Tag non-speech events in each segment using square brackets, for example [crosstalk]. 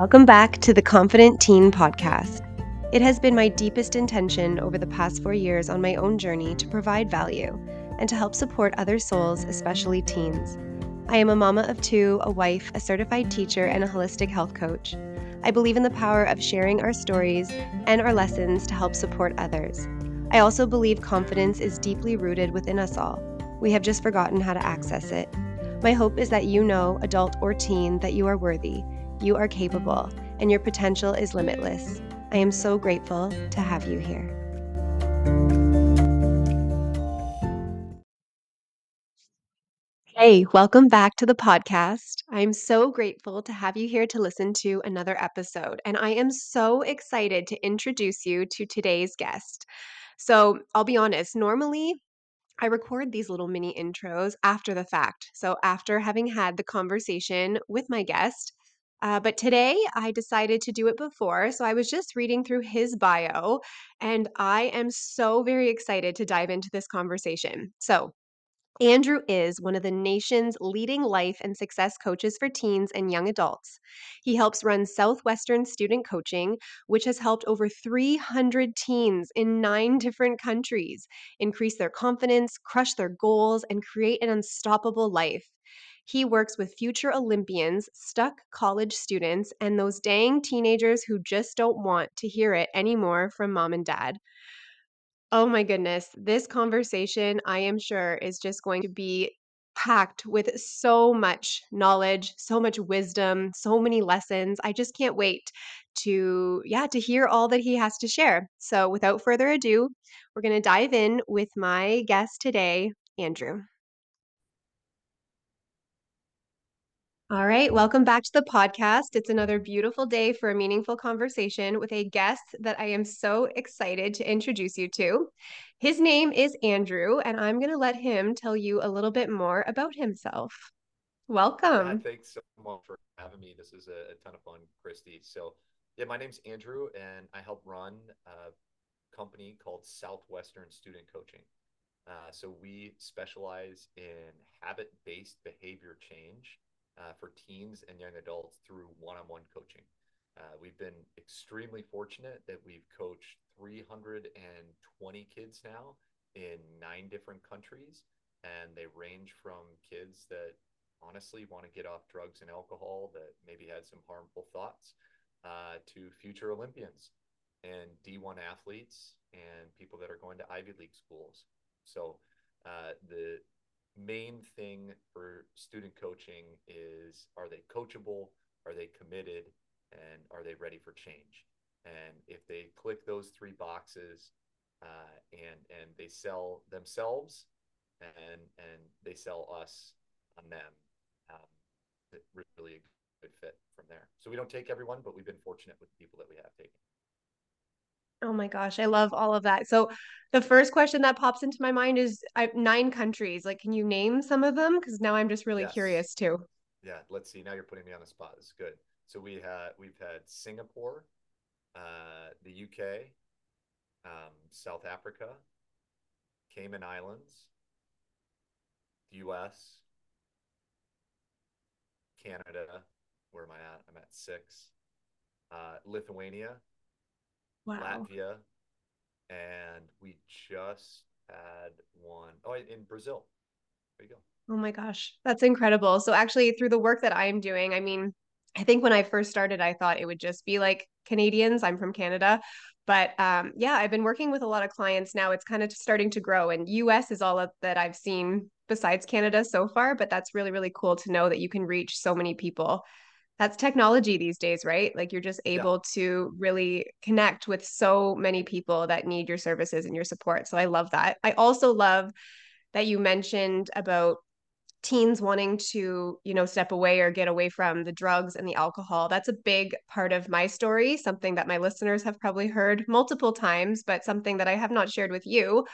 Welcome back to the Confident Teen Podcast. It has been my deepest intention over the past four years on my own journey to provide value and to help support other souls, especially teens. I am a mama of two, a wife, a certified teacher, and a holistic health coach. I believe in the power of sharing our stories and our lessons to help support others. I also believe confidence is deeply rooted within us all. We have just forgotten how to access it. My hope is that you know, adult or teen, that you are worthy you are capable, and your potential is limitless. I am so grateful to have you here. Hey, welcome back to the podcast. I'm so grateful to have you here to listen to another episode, and I am so excited to introduce you to today's guest. So, I'll be honest, normally I record these little mini intros after the fact. So, after having had the conversation with my guest, uh, but today I decided to do it before. So I was just reading through his bio, and I am so very excited to dive into this conversation. So, Andrew is one of the nation's leading life and success coaches for teens and young adults. He helps run Southwestern Student Coaching, which has helped over 300 teens in nine different countries increase their confidence, crush their goals, and create an unstoppable life. He works with future Olympians, stuck college students, and those dang teenagers who just don't want to hear it anymore from mom and dad. Oh my goodness. This conversation, I am sure, is just going to be packed with so much knowledge, so much wisdom, so many lessons. I just can't wait to yeah, to hear all that he has to share. So, without further ado, we're going to dive in with my guest today, Andrew. All right, welcome back to the podcast. It's another beautiful day for a meaningful conversation with a guest that I am so excited to introduce you to. His name is Andrew, and I'm going to let him tell you a little bit more about himself. Welcome. Yeah, thanks so much for having me. This is a, a ton of fun, Christy. So, yeah, my name's Andrew, and I help run a company called Southwestern Student Coaching. Uh, so, we specialize in habit based behavior change uh, for teens and young adults through one-on-one coaching. Uh, we've been extremely fortunate that we've coached 320 kids now in nine different countries, and they range from kids that honestly want to get off drugs and alcohol that maybe had some harmful thoughts uh, to future Olympians and D1 athletes and people that are going to Ivy League schools. So uh, the main thing for student coaching is are they coachable? Are they committed? And are they ready for change? And if they click those three boxes uh, and and they sell themselves and and they sell us on them um, really a good fit from there. So we don't take everyone but we've been fortunate with the people that we have taken Oh my gosh, I love all of that. So the first question that pops into my mind is I, nine countries. Like, can you name some of them? Because now I'm just really yes. curious too. Yeah, let's see. Now you're putting me on the spot. This is good. So we had we've had Singapore, uh, the UK, um, South Africa, Cayman Islands, the US, Canada. Where am I at? I'm at six. Uh, Lithuania, wow. Latvia, and we just had one oh in Brazil. There you go. Oh my gosh, that's incredible. So actually through the work that I'm doing, I mean, I think when I first started, I thought it would just be like Canadians. I'm from Canada. But um, yeah, I've been working with a lot of clients now. It's kind of starting to grow, and US is all that I've seen besides Canada so far. But that's really, really cool to know that you can reach so many people that's technology these days, right? Like you're just able yeah. to really connect with so many people that need your services and your support. So I love that. I also love that you mentioned about teens wanting to you know step away or get away from the drugs and the alcohol that's a big part of my story something that my listeners have probably heard multiple times but something that i have not shared with you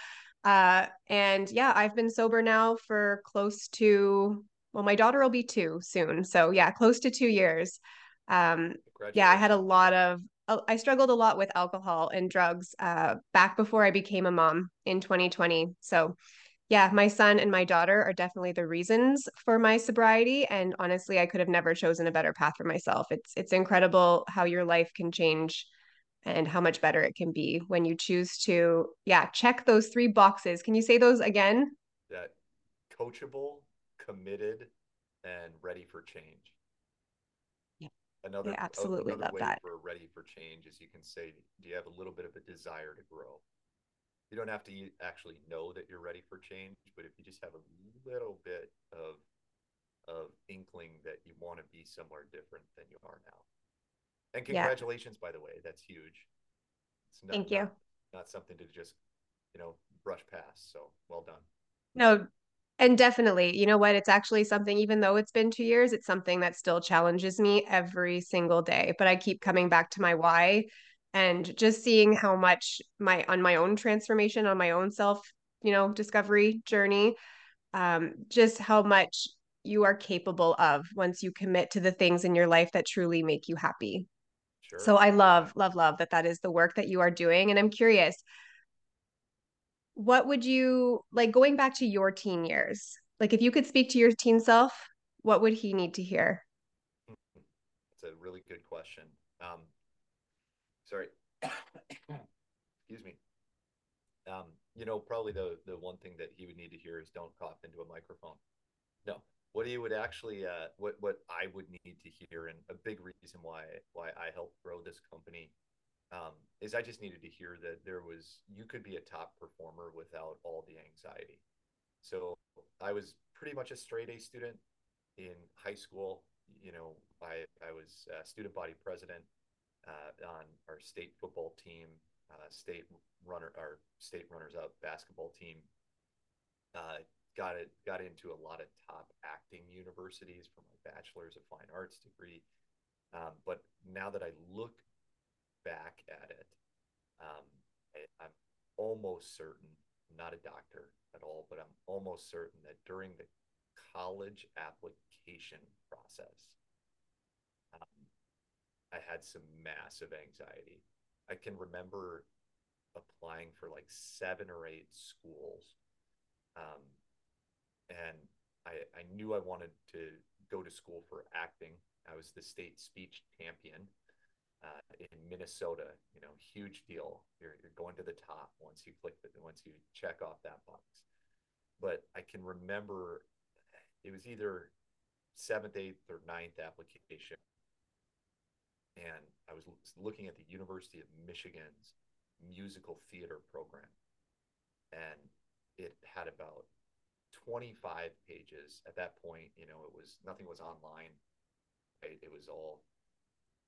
uh, and yeah i've been sober now for close to well, my daughter will be two soon. So yeah, close to two years. Um, yeah, I had a lot of, I struggled a lot with alcohol and drugs uh, back before I became a mom in 2020. So yeah, my son and my daughter are definitely the reasons for my sobriety. And honestly, I could have never chosen a better path for myself. It's it's incredible how your life can change and how much better it can be when you choose to, yeah, check those three boxes. Can you say those again? That coachable, committed, and ready for change. Yeah, I Another absolutely another love way that. for ready for change is you can say, do you have a little bit of a desire to grow? You don't have to actually know that you're ready for change, but if you just have a little bit of of inkling that you want to be somewhere different than you are now. And Yeah, congratulations, by the way, that's huge. It's not thank you. not not something to just you know brush past. So well done. No, and definitely, you know what? It's actually something, even though it's been two years, it's something that still challenges me every single day. But I keep coming back to my why and just seeing how much my on my own transformation, on my own self, you know, discovery journey, um, just how much you are capable of once you commit to the things in your life that truly make you happy. So I love, love, love that that is the work that you are doing. And I'm curious, what would you like going back to your teen years? Like if you could speak to your teen self, what would he need to hear? It's a really good question. Um, sorry. [coughs] Excuse me. Um, you know, probably the the one thing that he would need to hear is don't cough into a microphone. No. What he would actually, uh, what what I would need to hear, and a big reason why why I helped grow this company, um, is I just needed to hear that there was you could be a top performer without all the anxiety. So I was pretty much a straight A student in high school. You know, I I was student body president uh, on our state football team, uh, state runner, our state runners up basketball team. Uh, got it, got into a lot of top acting universities for my bachelor's of fine arts degree. Um, but now that I look back at it, um, I, I'm almost certain, I'm not a doctor at all, but I'm almost certain that during the college application process, um, I had some massive anxiety. I can remember applying for like seven or eight schools. Um, and I, I knew I wanted to go to school for acting. I was the state speech champion uh, in Minnesota. You know, huge deal. You're, you're going to the top once you click the, once you check off that box. But I can remember it was either seventh, eighth, or ninth application and I was looking at the University of Michigan's musical theater program, and it had about 25 pages at that point. You know, it was nothing was online. Right? It was all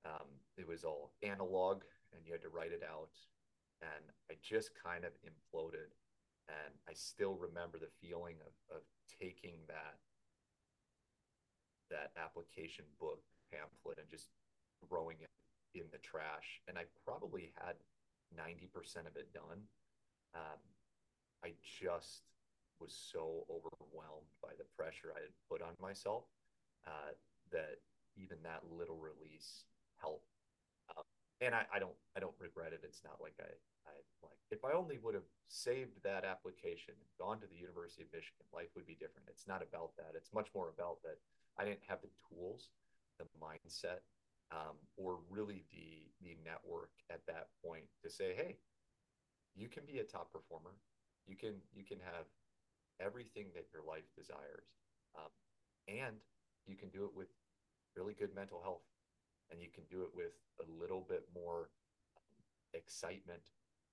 um, it was all analog, and you had to write it out. And I just kind of imploded, and I still remember the feeling of of taking that that application book pamphlet and just throwing it in the trash. And I probably had 90% of it done. Um, I just was so overwhelmed by the pressure I had put on myself uh, that even that little release helped. Um, and I, I don't I don't regret it. It's not like I, I like if I only would have saved that application and gone to the University of Michigan, life would be different. It's not about that. It's much more about that I didn't have the tools, the mindset, um, or really the the network at that point to say, hey, you can be a top performer. You can you can have everything that your life desires, um, and you can do it with really good mental health, and you can do it with a little bit more excitement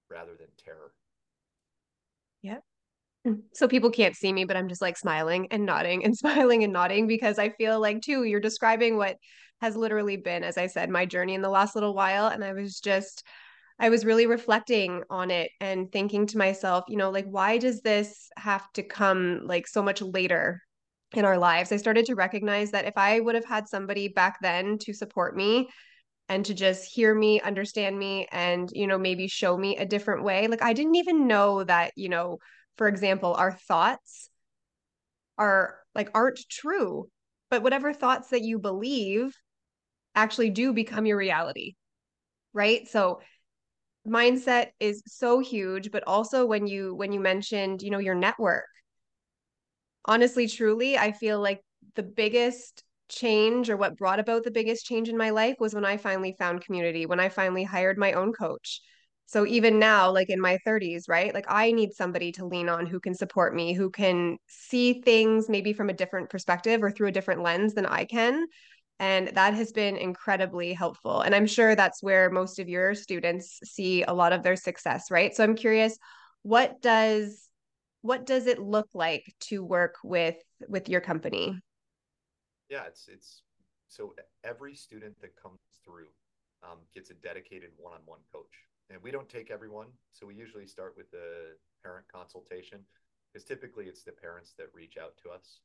rather than terror. Yeah. So people can't see me, but I'm just like smiling and nodding and [laughs] smiling and nodding because I feel like too, you're describing what has literally been, as I said, my journey in the last little while. And I was just, I was really reflecting on it and thinking to myself, you know, like, why does this have to come like so much later in our lives? I started to recognize that if I would have had somebody back then to support me and to just hear me, understand me, and, you know, maybe show me a different way, like, I didn't even know that, you know, for example, our thoughts are like aren't true, but whatever thoughts that you believe actually do become your reality, right? So mindset is so huge but also when you when you mentioned you know your network honestly, truly, I feel like the biggest change or what brought about the biggest change in my life was when I finally found community, when I finally hired my own coach. So even now, like in my 30s, right? Like I need somebody to lean on who can support me, who can see things maybe from a different perspective or through a different lens than I can. And that has been incredibly helpful. And I'm sure that's where most of your students see a lot of their success, right? So I'm curious, what does what does it look like to work with with your company? Yeah, it's it's so every student that comes through um, gets a dedicated one-on-one coach, and we don't take everyone. So we usually start with the parent consultation, because typically it's the parents that reach out to us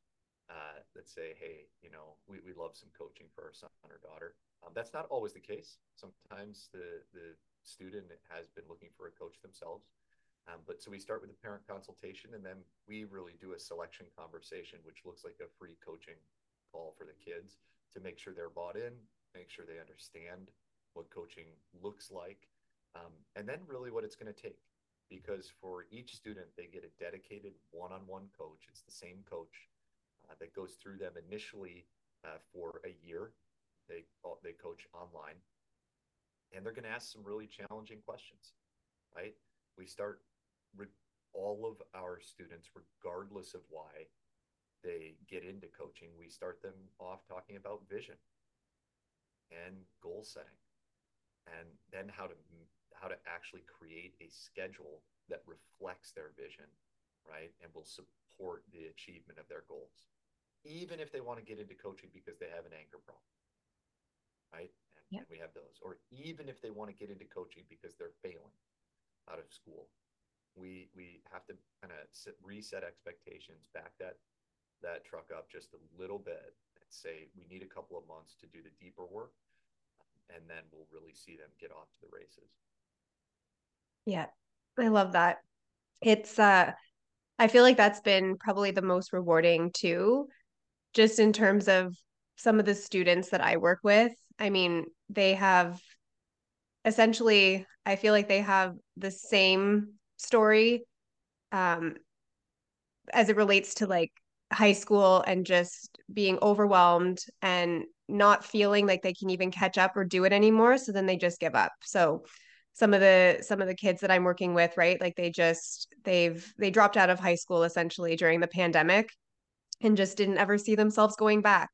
uh, that say, "Hey, you know, we, we love some coaching for our son or daughter." Um, that's not always the case. Sometimes the the student has been looking for a coach themselves. Um, but so we start with a parent consultation, and then we really do a selection conversation, which looks like a free coaching call for the kids to make sure they're bought in, make sure they understand what coaching looks like, um, and then really what it's going to take. Because for each student, they get a dedicated one on one coach. It's the same coach uh, that goes through them initially uh, for a year. They, they coach online, and they're going to ask some really challenging questions, right? We start all of our students, regardless of why they get into coaching, we start them off talking about vision and goal setting, and then how to how to actually create a schedule that reflects their vision, right, and will support the achievement of their goals, even if they want to get into coaching because they have an anger problem, right? And, yeah. and we have those, or even if they want to get into coaching because they're failing out of school we we have to kind of reset expectations, back that that truck up just a little bit, and say we need a couple of months to do the deeper work, and then we'll really see them get off to the races. Yeah, I love that. It's uh, I feel like that's been probably the most rewarding too, just in terms of some of the students that I work with. I mean, they have essentially, I feel like they have the same story um, as it relates to like high school and just being overwhelmed and not feeling like they can even catch up or do it anymore so then they just give up. So some of the some of the kids that i'm working with right like they just they've they dropped out of high school essentially during the pandemic and just didn't ever see themselves going back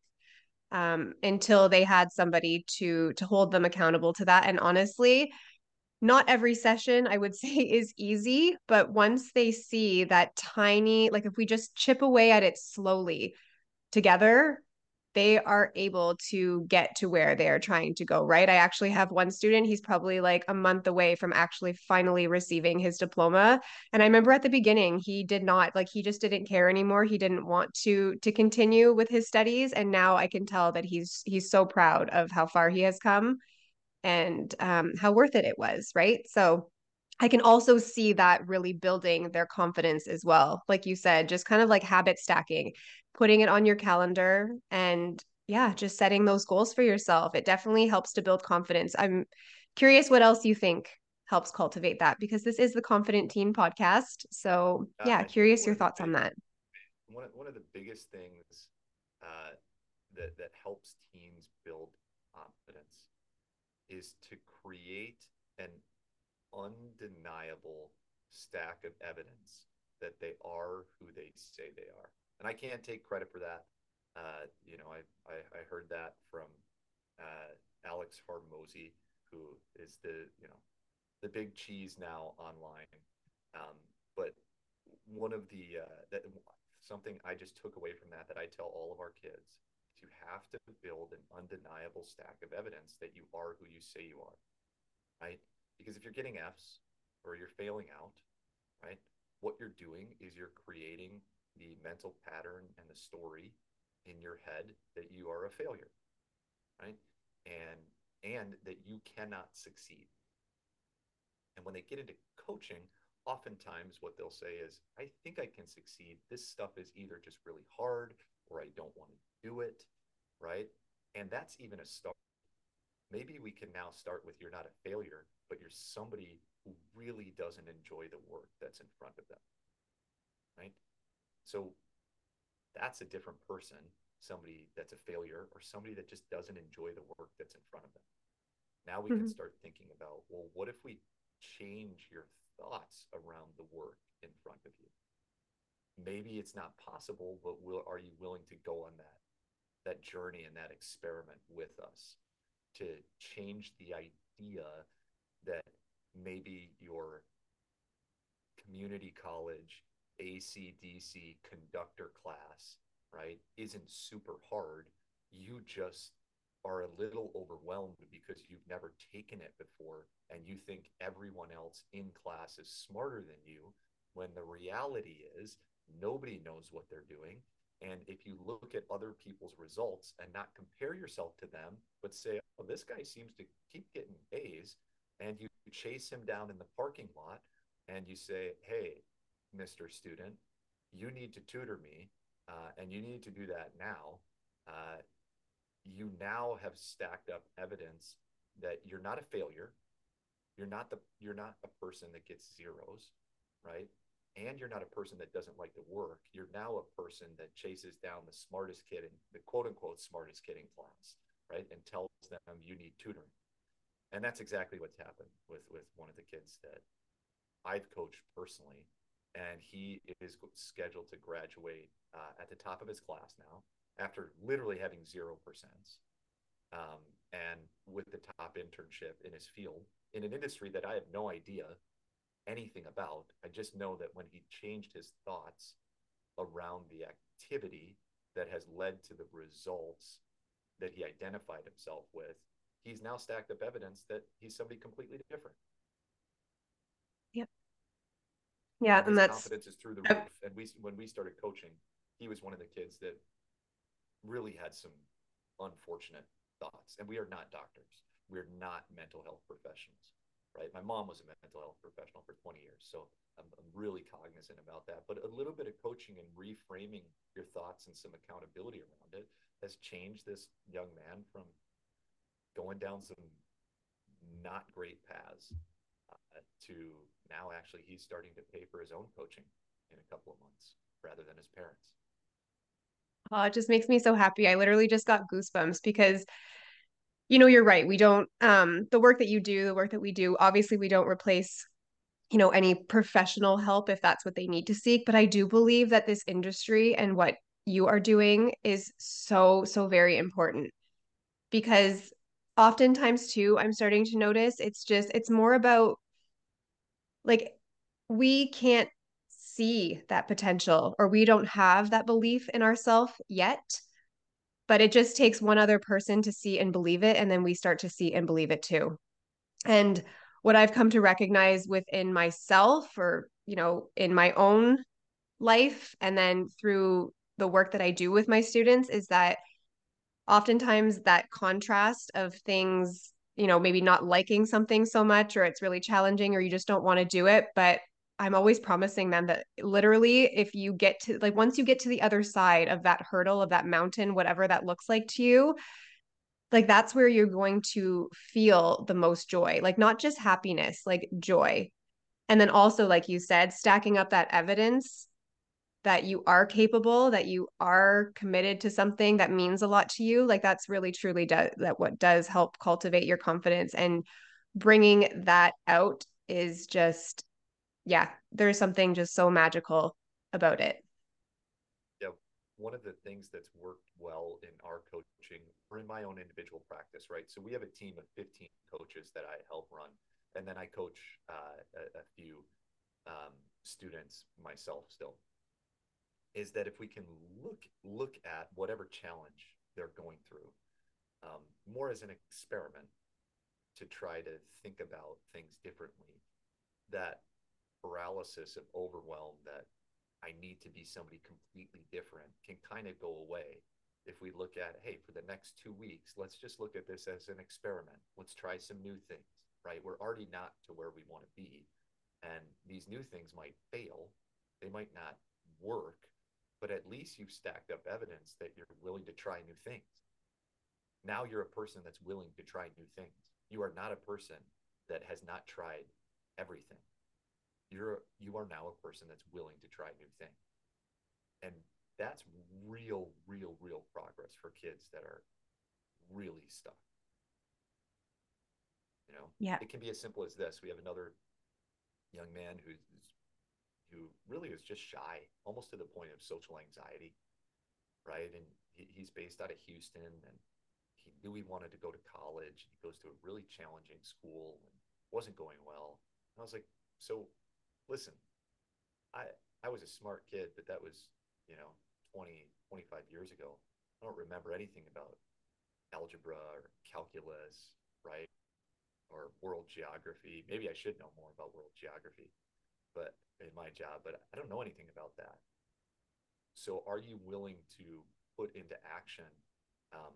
um, until they had somebody to to hold them accountable to that. And honestly not every session I would [laughs] say is easy, but once they see that tiny, like if we just chip away at it slowly together, they are able to get to where they're trying to go, right? I actually have one student, he's probably like a month away from actually finally receiving his diploma. And I remember at the beginning, he did not like he just didn't care anymore. He didn't want to to continue with his studies and now I can tell that he's he's so proud of how far he has come and um, how worth it it was, right? So I can also see that really building their confidence as well. Like you said, just kind of like habit stacking, putting it on your calendar and yeah, just setting those goals for yourself. It definitely helps to build confidence. I'm curious what else you think helps cultivate that because this is the Confident Teen podcast. So yeah, curious your thoughts on that. One of, one of the biggest things uh, that that helps teens build confidence is to create an undeniable stack of evidence that they are who they say they are. And I can't take credit for that. Uh, you know, I, I, I, heard that from uh, Alex Hormozi, who is the, you know, the big cheese now online. Um, but one of the, uh, that, something I just took away from that that I tell all of our kids you have to build an undeniable stack of evidence that you are who you say you are, right? Because if you're getting F's or you're failing out, right, what you're doing is you're creating the mental pattern and the story in your head that you are a failure, right? And and that you cannot succeed. And when they get into coaching, oftentimes what they'll say is, I think I can succeed. This stuff is either just really hard or I don't want to do it, right? And that's even a start. Maybe we can now start with you're not a failure, but you're somebody who really doesn't enjoy the work that's in front of them, right? So that's a different person, somebody that's a failure or somebody that just doesn't enjoy the work that's in front of them. Now we mm-hmm. can start thinking about, well, what if we change your thoughts around the work in front of you? Maybe it's not possible, but will, are you willing to go on that that journey and that experiment with us to change the idea that maybe your community college ACDC conductor class, right, isn't super hard. You just are a little overwhelmed because you've never taken it before and you think everyone else in class is smarter than you when the reality is nobody knows what they're doing. And if you look at other people's results and not compare yourself to them but say oh this guy seems to keep getting A's and you chase him down in the parking lot and you say hey Mr. Student you need to tutor me uh, and you need to do that now. Uh, you now have stacked up evidence that you're not a failure. You're not the you're not a person that gets zeros right and you're not a person that doesn't like to work you're now a person that chases down the smartest kid in the quote unquote smartest kid in class right? And tells them you need tutoring. And that's exactly what's happened with with one of the kids that i've coached personally. And he is scheduled to graduate uh, at the top of his class now after literally having zero percent um, and with the top internship in his field in an industry that I have no idea anything about. I just know that when he changed his thoughts around the activity that has led to the results that he identified himself with, he's now stacked up evidence that he's somebody completely different. Yep. Yeah, and, and that's confidence is through the roof. And we, when we started coaching, he was one of the kids that really had some unfortunate thoughts. And we are not doctors. We're not mental health professionals, right? My mom was a mental health professional for 20 years. So I'm, I'm really cognizant about that. But a little bit of coaching and reframing your thoughts and some accountability around it has changed this young man from going down some not great paths uh, to now actually he's starting to pay for his own coaching in a couple of months rather than his parents. Oh, it just makes me so happy. I literally just got goosebumps because you know, you're right. We don't um the work that you do, the work that we do, obviously we don't replace you know any professional help if that's what they need to seek, but I do believe that this industry and what you are doing is so so very important because oftentimes too I'm starting to notice it's just it's more about like we can't see that potential or we don't have that belief in ourselves yet but it just takes one other person to see and believe it and then we start to see and believe it too. And what i've come to recognize within myself or you know in my own life and then through the work that i do with my students is that oftentimes that contrast of things you know maybe not liking something so much or it's really challenging or you just don't want to do it but I'm always promising them that literally, if you get to like once you get to the other side of that hurdle of that mountain, whatever that looks like to you, like that's where you're going to feel the most joy, like not just happiness, like joy. And then also, like you said, stacking up that evidence that you are capable, that you are committed to something that means a lot to you, like that's really truly does that what does help cultivate your confidence and bringing that out is just yeah, there's something just so magical about it. Yeah, one of the things that's worked well in our coaching or in my own individual practice, right? So we have a team of 15 coaches that I help run, and then I coach uh, a, a, few um, students myself still. Is that if we can look look at whatever challenge they're going through, um, more as an experiment to try to think about things differently, that paralysis of overwhelm that I need to be somebody completely different can kind of go away if we look at, hey, for the next two weeks, let's just look at this as an experiment. Let's try some new things, right? We're already not to where we want to be. And these new things might fail, they might not work, but at least you've stacked up evidence that you're willing to try new things. Now you're a person that's willing to try new things. You are not a person that has not tried everything you're you are now a person that's willing to try new things and that's real, real, real progress for kids that are really stuck. You know, Yeah. it can be as simple as this. We have another young man who's who really is just shy, almost to the point of social anxiety, right? And he, he's based out of Houston, and he knew he wanted to go to college. He goes to a really challenging school and wasn't going well. And I was like, so listen, I I was a smart kid, but that was, you know, 20, 25 years ago. I don't remember anything about algebra or calculus, right? Or world geography. Maybe I should know more about world geography, but in my job, but I don't know anything about that. So are you willing to put into action um,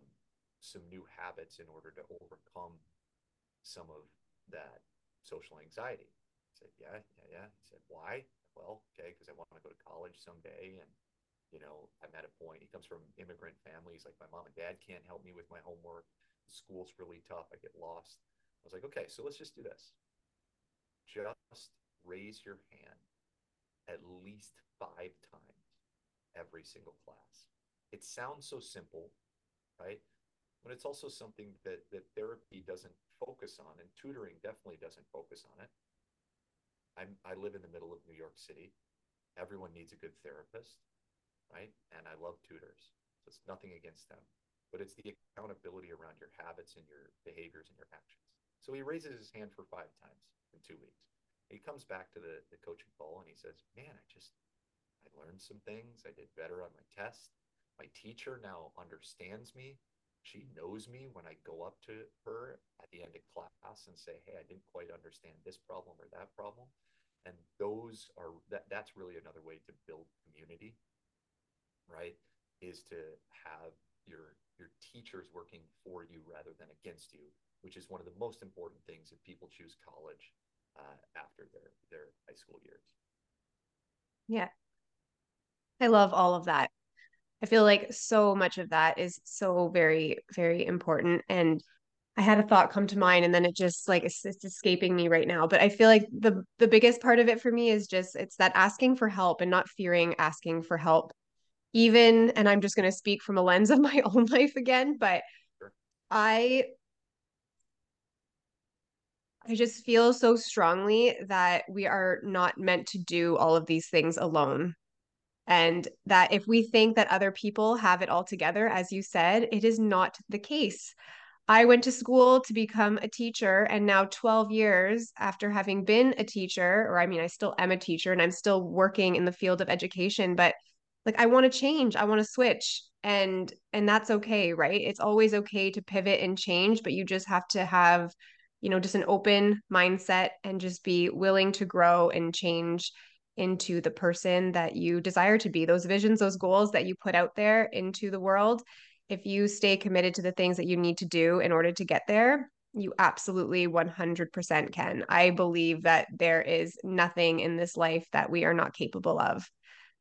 some new habits in order to overcome some of that social anxiety? Said, yeah, yeah, yeah. He said, why? Well, okay, because I want to go to college someday. And, you know, I'm at a point, he comes from immigrant families. Like my mom and dad can't help me with my homework. School's really tough. I get lost. I was like, okay, so let's just do this. Just raise your hand at least five times every single class. It sounds so simple, right? But it's also something that, that therapy doesn't focus on, and tutoring definitely doesn't focus on it. I'm, I live in the middle of New York City. Everyone needs a good therapist, right? And I love tutors. So it's nothing against them, but it's the accountability around your habits and your behaviors and your actions. So he raises his hand for five times in two weeks. He comes back to the, the coaching call and he says, Man, I just, I learned some things. I did better on my test. My teacher now understands me. She knows me when I go up to her at the end of class and say, Hey, I didn't quite understand this problem or that problem. And those are, that, that's really another way to build community, right? Is to have your, your teachers working for you rather than against you which is one of the most important things if people choose college uh, after their their high school years. Yeah. I love all of that. I feel like so much of that is so very, very important. And I had a thought come to mind and then it just like it's, it's escaping me right now. But I feel like the the biggest part of it for me is just it's that asking for help and not fearing asking for help. Even, and I'm just going to speak from a lens of my [laughs] own life again, but I I just feel so strongly that we are not meant to do all of these things alone. And that if we think that other people have it all together, as you said, it is not the case. I went to school to become a teacher, and now 12 years after having been a teacher, or I mean, I still am a teacher and I'm still working in the field of education, but like I want to change, I want to switch. And and that's okay, right? It's always okay to pivot and change, but you just have to have you know, just an open mindset and just be willing to grow and change into the person that you desire to be. Those visions, those goals that you put out there into the world, if you stay committed to the things that you need to do in order to get there, you absolutely 100% can. I believe that there is nothing in this life that we are not capable of.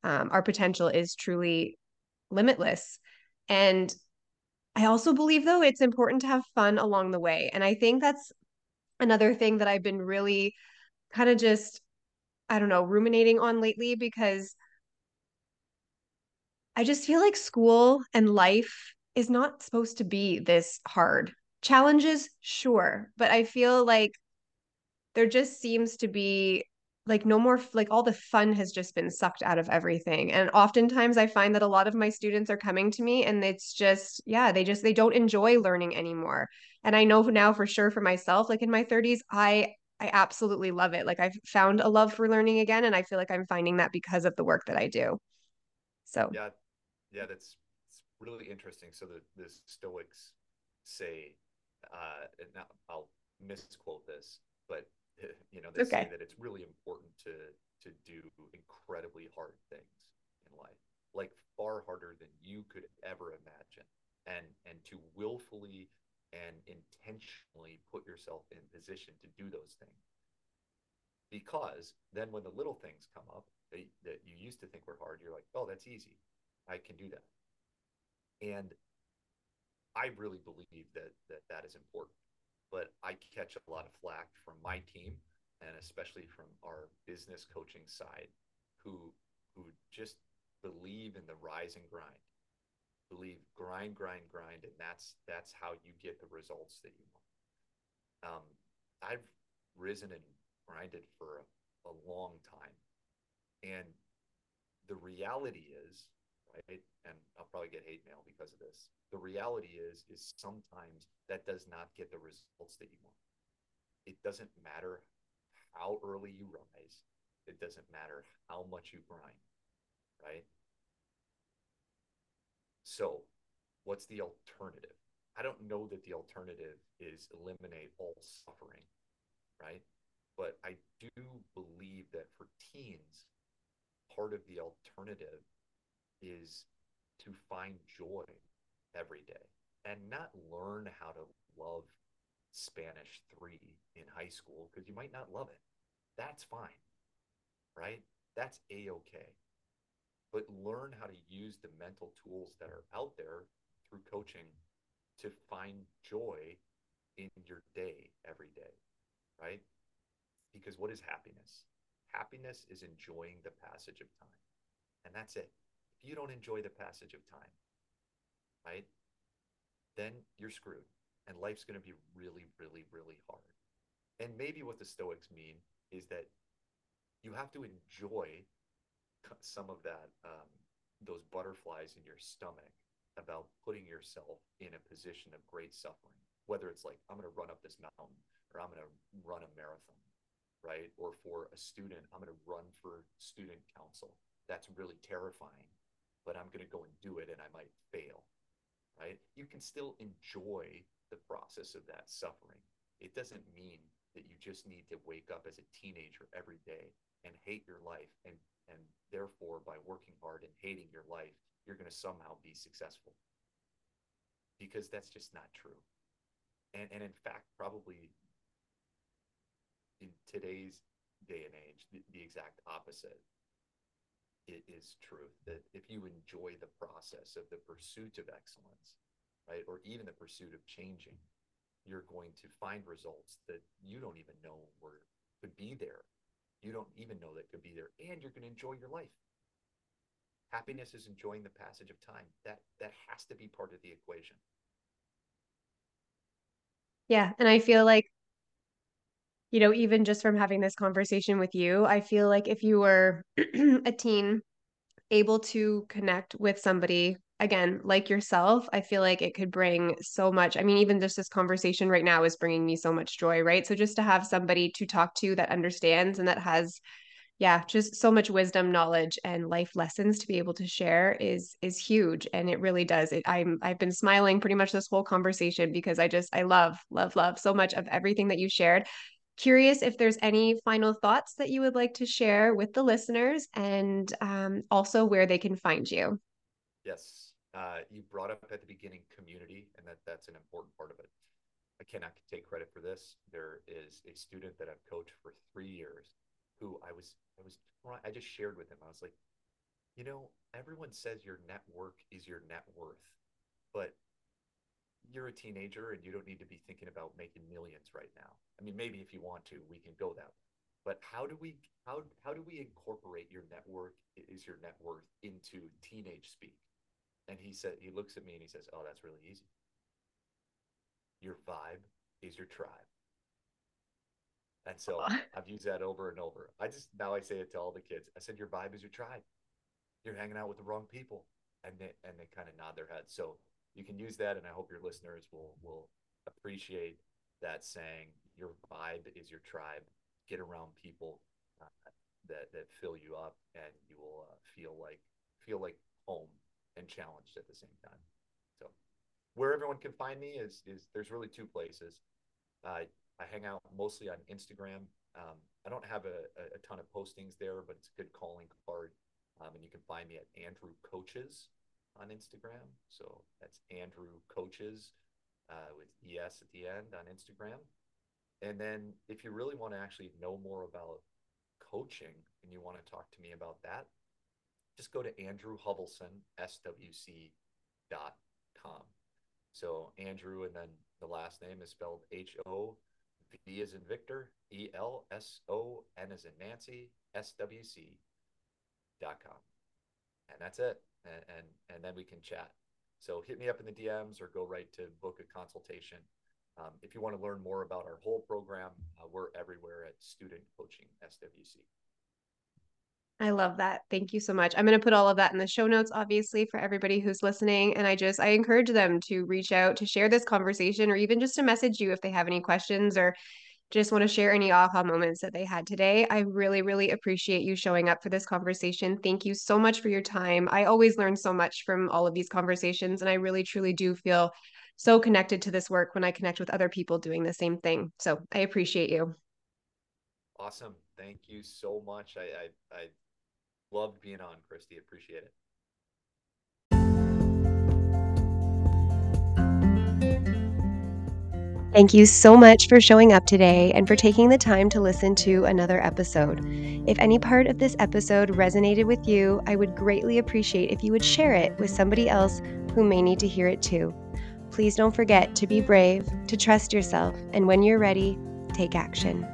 Um, our potential is truly limitless. And I also believe, though, it's important to have fun along the way. And I think that's another thing that I've been really kind of just, I don't know, ruminating on lately because I just feel like school and life is not supposed to be this hard. Challenges, sure, but I feel like there just seems to be like no more like all the fun has just been sucked out of everything and oftentimes i find that a lot of my students are coming to me and it's just yeah they just they don't enjoy learning anymore and i know now for sure for myself like in my 30s i i absolutely love it like i've found a love for learning again and i feel like i'm finding that because of the work that i do so Yeah, yeah, that's it's really interesting. So the the Stoics say, uh, and now I'll misquote this, but [laughs] you know they say that it's really important to to do incredibly hard things in life, like far harder than you could ever imagine, and and to willfully and intentionally put yourself in position to do those things. Because then when the little things come up that, that you used to think were hard, you're like, oh, that's easy. I can do that. And I really believe that that, that is important. But I catch a lot of flack from my team and especially from our business coaching side who who just believe in the rise and grind. Believe grind, grind, grind, and that's that's how you get the results that you want. Um, I've risen and grinded for a, a long time, and the reality is, right? And I'll probably get hate mail because of this. The reality is, is sometimes that does not get the results that you want. It doesn't matter how early you rise. It doesn't matter how much you grind, right? So, what's the alternative? I don't know that the alternative is eliminate all suffering, right? But I do believe that for teens, part of the alternative is to find joy every day and not learn how to love Spanish 3 in high school because you might not love it. That's fine, right? That's a okay. But learn how to use the mental tools that are out there through coaching to find joy in your day every day, right? Because what is happiness? Happiness is enjoying the passage of time. And that's it. If you don't enjoy the passage of time, right, then you're screwed. And life's going to be really, really, really hard. And maybe what the Stoics mean is that you have to enjoy some of that, um, those butterflies in your stomach about putting yourself in a position of great suffering, whether it's like, I'm going to run up this mountain or I'm going to run a marathon, right? Or for a student, I'm going to run for student council. That's really terrifying, but I'm going to go and do it and I might fail, right? You can still enjoy the process of that suffering. It doesn't mean that you just need to wake up as a teenager every day and hate your life and and therefore by working hard and hating your life you're going to somehow be successful. Because that's just not true. And and in fact probably in today's day and age the, the exact opposite. It is true that if you enjoy the process of the pursuit of excellence right or even the pursuit of changing you're going to find results that you don't even know were could be there. You don't even know that could be there. And you're going to enjoy your life happiness is enjoying the passage of time. That that has to be part of the equation. Yeah and i feel like you know even just from having this conversation with you i feel like if you were [clears throat] a teen able to connect with somebody again like yourself i feel like it could bring so much. I mean even just this conversation right now is bringing me so much joy right? So just to have somebody to talk to that understands and that has yeah just so much wisdom knowledge and life lessons to be able to share is is huge and it really does it i'm i've been smiling pretty much this whole conversation because i just i love love love so much of everything that you shared curious if there's any final thoughts that you would like to share with the listeners and um, also where they can find you yes uh, you brought up at the beginning community, and that that's an important part of it. I cannot take credit for this. There is a student that I've coached for three years who I was I was I just shared with him. I was like, you know, everyone says your network is your net worth, but you're a teenager and you don't need to be thinking about making millions right now. I mean, maybe if you want to, we can go that way. But how do we how how do we incorporate your network is your net worth into teenage speak? And he said, he looks at me and he says, Oh, that's really easy. Your vibe is your tribe. And [laughs] so I've used that over and over. I just now I say it to all the kids. I said, Your vibe is your tribe. You're hanging out with the wrong people. And they and they kind of nod their heads. So you can use that, and I hope your listeners will will appreciate that saying. Your vibe is your tribe. Get around people uh, that that fill you up, and you will uh, feel like feel like home and challenged at the same time. So where everyone can find me is is there's really two places. Uh, I hang out mostly on Instagram. Um, I don't have a, a, ton of postings there, but it's a good calling card. Um, and you can find me at Andrew Coaches on Instagram. So that's Andrew Coaches uh, with ES at the end on Instagram. And then if you really want to actually know more about coaching and you want to talk to me about that, just go to Andrew Hovelson, SWC.com. So Andrew, and then the last name is spelled H O V is in Victor, E L S O N is in Nancy, S W C dot com. and that's it. And, and, and then we can chat. So hit me up in the DMs or go right to book a consultation. Um, if you want to learn more about our whole program, uh, we're everywhere at Student Coaching SWC. I love that. Thank you so much. I'm going to put all of that in the show notes, obviously, for everybody who's listening. And I just, I encourage them to reach out to share this conversation or even just to message you if they have any questions or just want to share any aha moments that they had today. I really, really appreciate you showing up for this conversation. Thank you so much for your time. I always learn so much from all of these conversations. And I really, truly do feel so connected to this work when I connect with other people doing the same thing. So I appreciate you. Awesome. Thank you so much. I, I, I loved being on, Christy. Appreciate it. Thank you so much for showing up today and for taking the time to listen to another episode. If any part of this episode resonated with you, I would greatly appreciate if you would share it with somebody else who may need to hear it too. Please don't forget to be brave, to trust yourself, and when you're ready, take action.